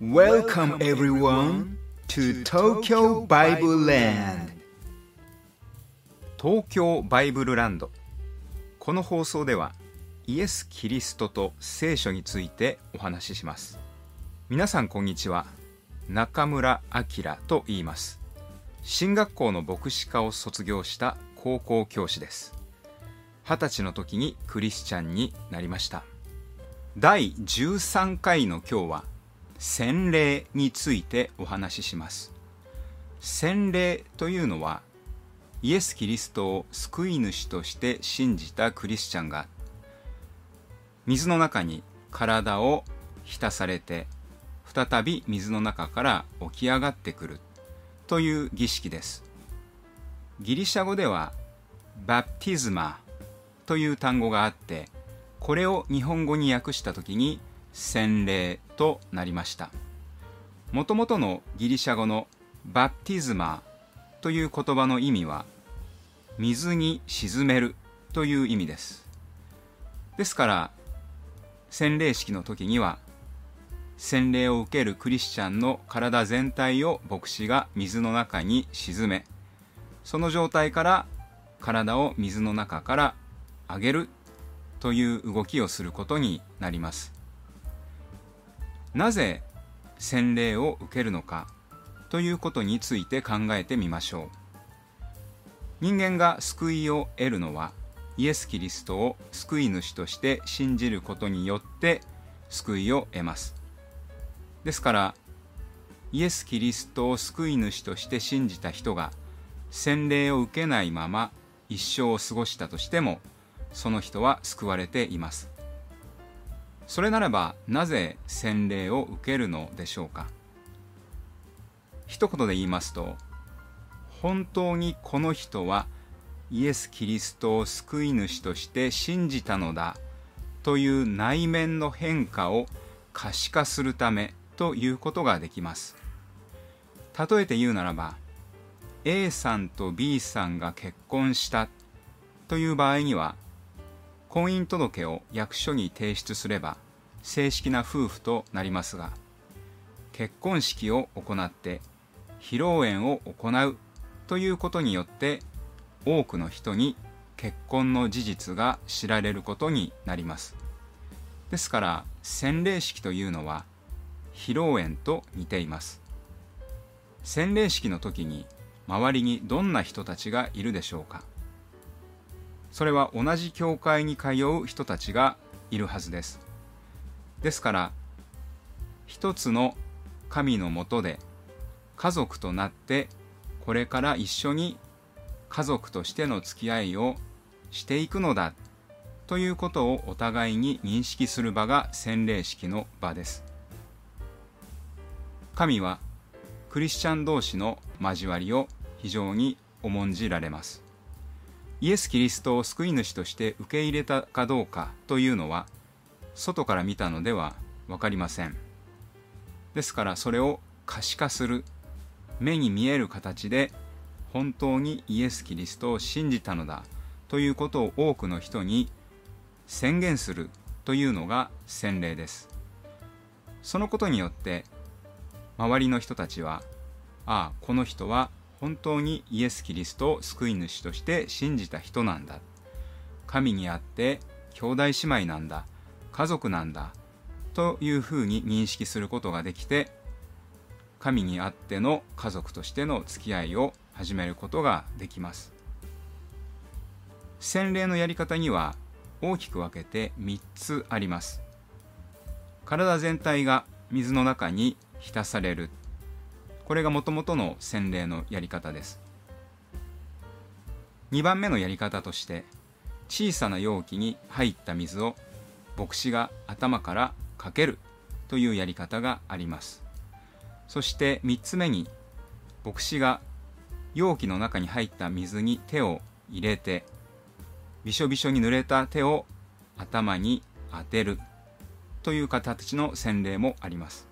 Welcome everyone to Tokyo Bible Land. 東京バイブルランド。この放送ではイエス・キリストと聖書についてお話しします。皆さんこんにちは。中村明と言います。進学校の牧師科を卒業した高校教師です。二十歳の時にクリスチャンになりました。第13回の今日は洗礼についてお話しします。洗礼というのはイエス・キリストを救い主として信じたクリスチャンが水の中に体を浸されて再び水の中から起き上がってくるという儀式です。ギリシャ語ではバプティズマという単語があってこれを日本語に訳した時に洗礼となりました。もともとのギリシャ語のバプティズマという言葉の意味は水に沈めるという意味です。ですから洗礼式の時には洗礼を受けるクリスチャンの体全体を牧師が水の中に沈めその状態から体を水の中から上げるという動きをすることになります。なぜ洗礼を受けるのかということについて考えてみましょう。人間が救いを得るのはイエス・キリストを救い主として信じることによって救いを得ます。ですからイエス・キリストを救い主として信じた人が洗礼を受けないまま一生を過ごしたとしてもその人は救われています。それならばなぜ洗礼を受けるのでしょうか？一言で言いますと本当にこの人はイエス・キリストを救い主として信じたのだという内面の変化を可視化するためということができます。例えて言うならば A さんと B さんが結婚したという場合には婚姻届を役所に提出すれば正式な夫婦となりますが結婚式を行って披露宴を行うということによって多くの人に結婚の事実が知られることになります。ですから洗礼式というのは披露宴と似ています。洗礼式の時に周りにどんな人たちがいるでしょうか。それは同じ教会に通う人たちがいるはずです。ですから一つの神のもとで家族となってこれから一緒に家族としての付き合いをしていくのだということをお互いに認識する場が洗礼式の場です。神はクリスチャン同士の交わりを非常に重んじられます。イエス・キリストを救い主として受け入れたかどうかというのは外から見たのでは分かりません。ですからそれを可視化する目に見える形で本当にイエス・キリストを信じたのだということを多くの人に宣言するというのが洗礼です。そのことによって周りの人たちはああこの人は本当にイエス・キリストを救い主として信じた人なんだ。神にあって兄弟姉妹なんだ。家族なんだ。というふうに認識することができて神にあっての家族としての付き合いを始めることができます。洗礼のやり方には大きく分けて3つあります。体全体が水の中に浸される。これがもともとの洗礼のやり方です。2番目のやり方として小さな容器に入った水を牧師が頭からかけるというやり方があります。そして3つ目に牧師が容器の中に入った水に手を入れてびしょびしょに濡れた手を頭に当てるという形の洗礼もあります。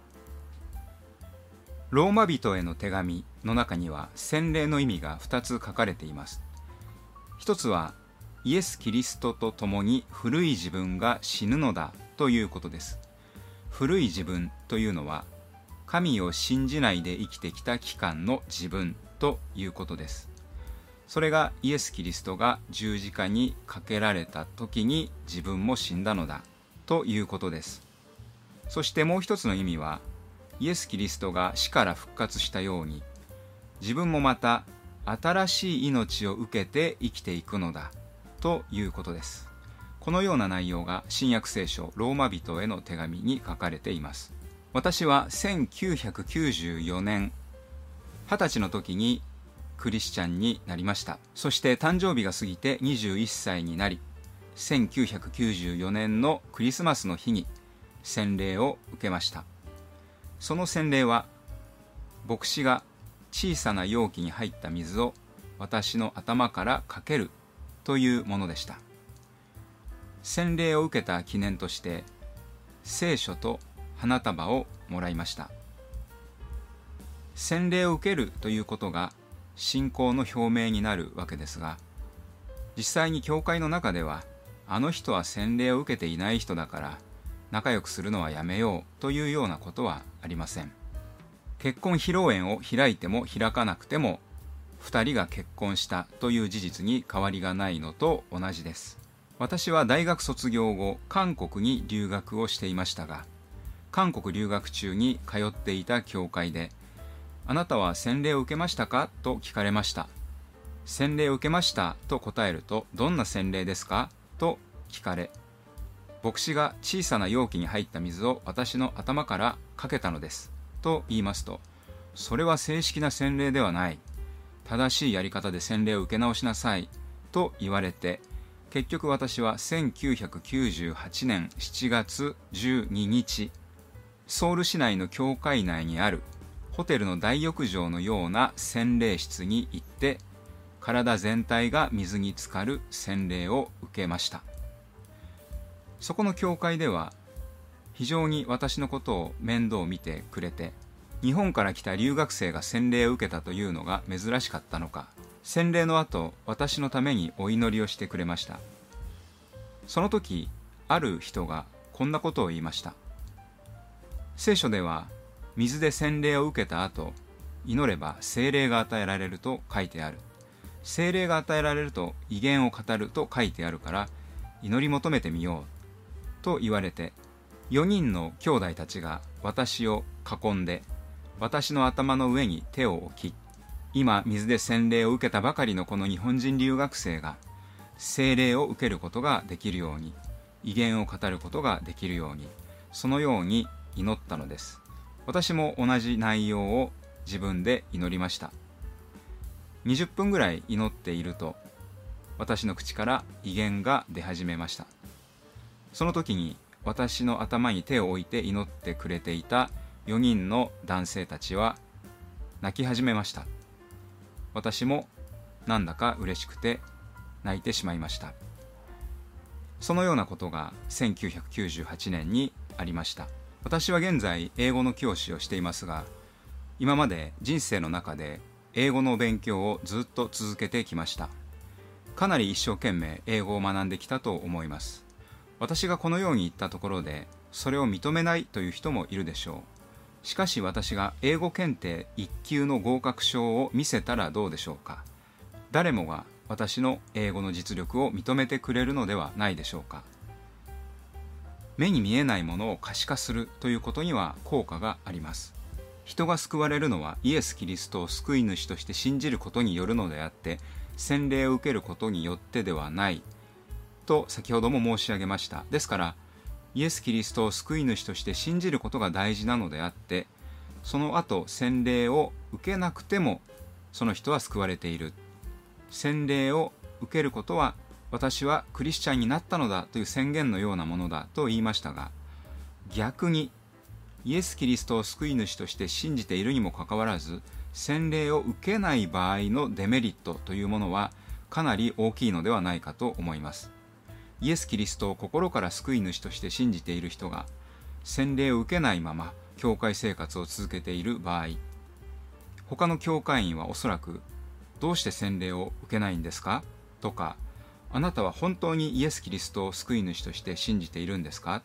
ローマ人への手紙の中には洗礼の意味が2つ書かれています。一つはイエス・キリストと共に古い自分が死ぬのだということです。古い自分というのは神を信じないで生きてきた期間の自分ということです。それがイエス・キリストが十字架にかけられた時に自分も死んだのだということです。そしてもう一つの意味はイエス・キリストが死から復活したように自分もまた新しい命を受けて生きていくのだということです。このような内容が新約聖書ローマ人への手紙に書かれています。私は1994年20歳の時にクリスチャンになりました。そして誕生日が過ぎて21歳になり1994年のクリスマスの日に洗礼を受けました。その洗礼は牧師が小さな容器に入った水を私の頭からかけるというものでした。洗礼を受けた記念として聖書と花束をもらいました。洗礼を受けるということが信仰の表明になるわけですが実際に教会の中ではあの人は洗礼を受けていない人だから仲良くするのはやめようというようなことはありません。結婚披露宴を開いても開かなくても2人が結婚したという事実に変わりがないのと同じです。私は大学卒業後韓国に留学をしていましたが韓国留学中に通っていた教会であなたは洗礼を受けましたか？と聞かれました。洗礼を受けました？と答えると、どんな洗礼ですか？と聞かれ、牧師が小さな容器に入った水を私の頭からかけたのです。と言いますと、それは正式な洗礼ではない。正しいやり方で洗礼を受け直しなさい。と言われて、結局私は1998年7月12日、ソウル市内の教会内にあるホテルの大浴場のような洗礼室に行って体全体が水に浸かる洗礼を受けましたそこの教会では非常に私のことを面倒を見てくれて日本から来た留学生が洗礼を受けたというのが珍しかったのか。洗礼の後私のためにお祈りをしてくれました。その時ある人がこんなことを言いました。聖書では水で洗礼を受けた後祈れば精霊が与えられると書いてある。精霊が与えられると威厳を語ると書いてあるから祈り求めてみよう。と言われて4人の兄弟たちが私を囲んで私の頭の上に手を置き今水で洗礼を受けたばかりのこの日本人留学生が精霊を受けることができるように威厳を語ることができるようにそのように祈ったのです。私も同じ内容を自分で祈りました。20分ぐらい祈っていると私の口から威厳が出始めました。その時に私の頭に手を置いて祈ってくれていた4人の男性たちは泣き始めました。私もなんだか嬉しくて泣いてしまいました。そのようなことが1998年にありました。私は現在英語の教師をしていますが今まで人生の中で英語の勉強をずっと続けてきました。かなり一生懸命英語を学んできたと思います。私がこのように言ったところでそれを認めないという人もいるでしょう。しかし私が英語検定1級の合格証を見せたらどうでしょうか。誰もが私の英語の実力を認めてくれるのではないでしょうか。目に見えないものを可視化するということには効果があります。人が救われるのはイエス・キリストを救い主として信じることによるのであって洗礼を受けることによってではない。と先ほども申し上げました。ですからイエス・キリストを救い主として信じることが大事なのであってその後洗礼を受けなくてもその人は救われている。洗礼を受けることは私はクリスチャンになったのだという宣言のようなものだと言いましたが逆にイエス・キリストを救い主として信じているにもかかわらず洗礼を受けない場合のデメリットというものはかなり大きいのではないかと思います。イエス・キリストを心から救い主として信じている人が洗礼を受けないまま教会生活を続けている場合他の教会員はおそらくどうして洗礼を受けないんですか？とかあなたは本当にイエス・キリストを救い主として信じているんですか？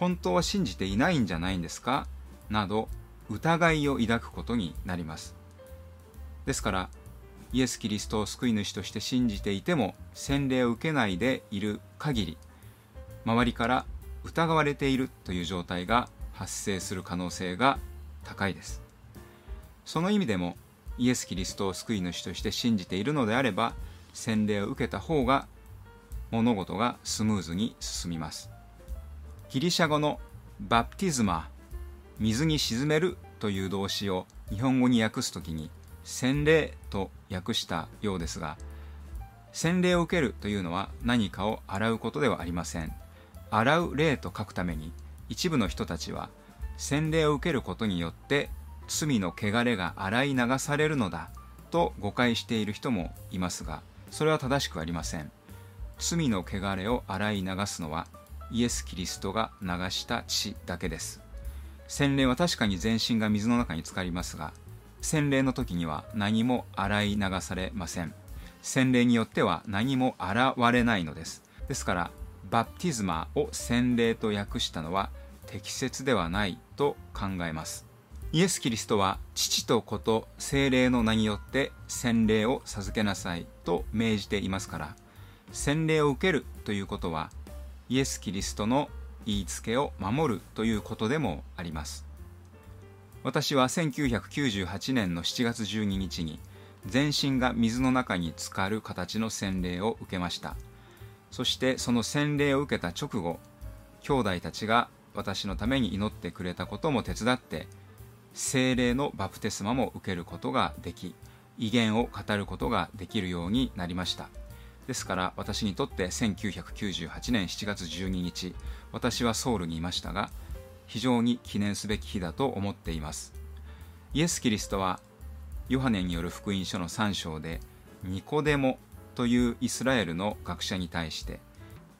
本当は信じていないんじゃないんですか？など疑いを抱くことになります。ですからイエス・キリストを救い主として信じていても洗礼を受けないでいる限り周りから疑われているという状態が発生する可能性が高いです。その意味でもイエス・キリストを救い主として信じているのであれば洗礼を受けた方が物事がスムーズに進みます。ギリシャ語のバプティズマ水に沈めるという動詞を日本語に訳すときに洗礼と訳したようですが洗礼を受けるというのは何かを洗うことではありません。洗う霊と書くために一部の人たちは洗礼を受けることによって罪の汚れが洗い流されるのだと誤解している人もいますがそれは正しくありません。罪の汚れを洗い流すのはイエス・キリストが流した血だけです。洗礼は確かに全身が水の中に浸かりますが洗礼の時には何も洗い流されません。洗礼によっては何も洗われないのです。ですからバプティズマを洗礼と訳したのは適切ではないと考えます。イエス・キリストは父と子と精霊の名によって洗礼を授けなさいと命じていますから洗礼を受けるということはイエス・キリストの言いつけを守るということでもあります。私は1998年の7月12日に全身が水の中に浸かる形の洗礼を受けました。そしてその洗礼を受けた直後兄弟たちが私のために祈ってくれたことも手伝って精霊のバプテスマも受けることができ威厳を語ることができるようになりました。ですから私にとって1998年7月12日私はソウルにいましたが非常に記念すべき日だと思っています。イエス・キリストはヨハネによる福音書の3章でニコデモというイスラエルの学者に対して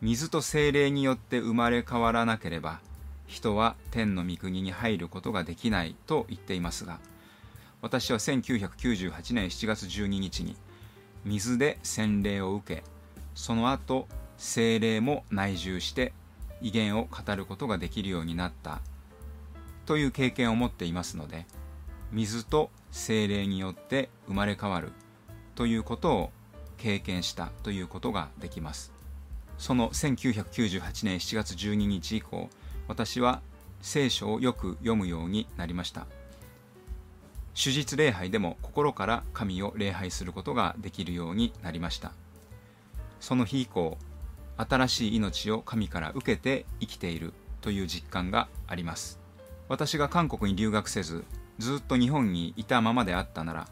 水と精霊によって生まれ変わらなければ人は天の御国に入ることができないと言っていますが私は1998年7月12日に水で洗礼を受けその後精霊も内住して威厳を語ることができるようになった。という経験を持っていますので水と精霊によって生まれ変わる。ということを経験したということができます。その1998年7月12日以降私は聖書をよく読むようになりました。手術礼拝でも心から神を礼拝することができるようになりました。その日以降新しい命を神から受けて生きているという実感があります。私が韓国に留学せずずっと日本にいたままであったなら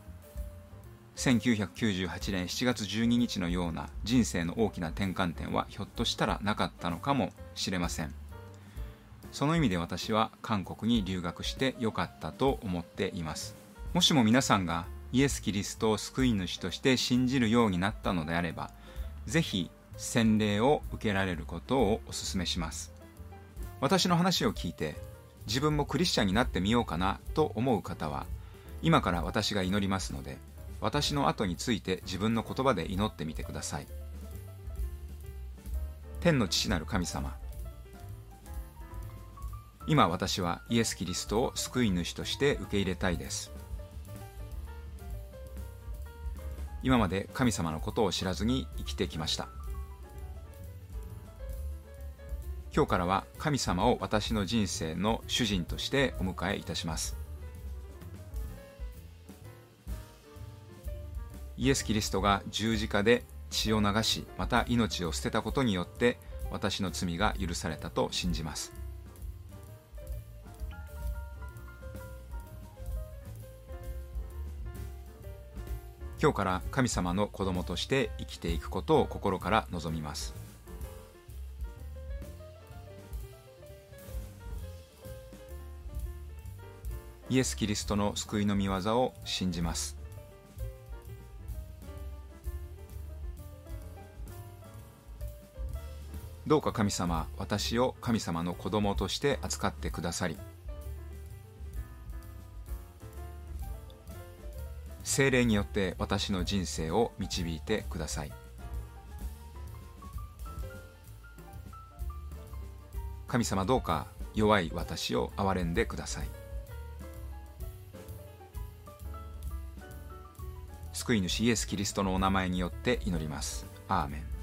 1998年7月12日のような人生の大きな転換点はひょっとしたらなかったのかもしれません。その意味で私は韓国に留学してよかったと思っています。もしも皆さんがイエス・キリストを救い主として信じるようになったのであればぜひ洗礼を受けられることをお勧めします。私の話を聞いて自分もクリスチャンになってみようかなと思う方は今から私が祈りますので私の後について自分の言葉で祈ってみてください。天の父なる神様今私はイエス・キリストを救い主として受け入れたいです。今まで神様のことを知らずに生きてきました。今日からは神様を私の人生の主人としてお迎えいたします。イエス・キリストが十字架で血を流しまた命を捨てたことによって私の罪が許されたと信じます。今日から神様の子供として生きていくことを心から望みます。イエス・キリストの救いの御業を信じます。どうか神様私を神様の子供として扱ってくださり精霊によって私の人生を導いてください。神様どうか弱い私を憐れんでください。救い主イエス・キリストのお名前によって祈ります。アーメン。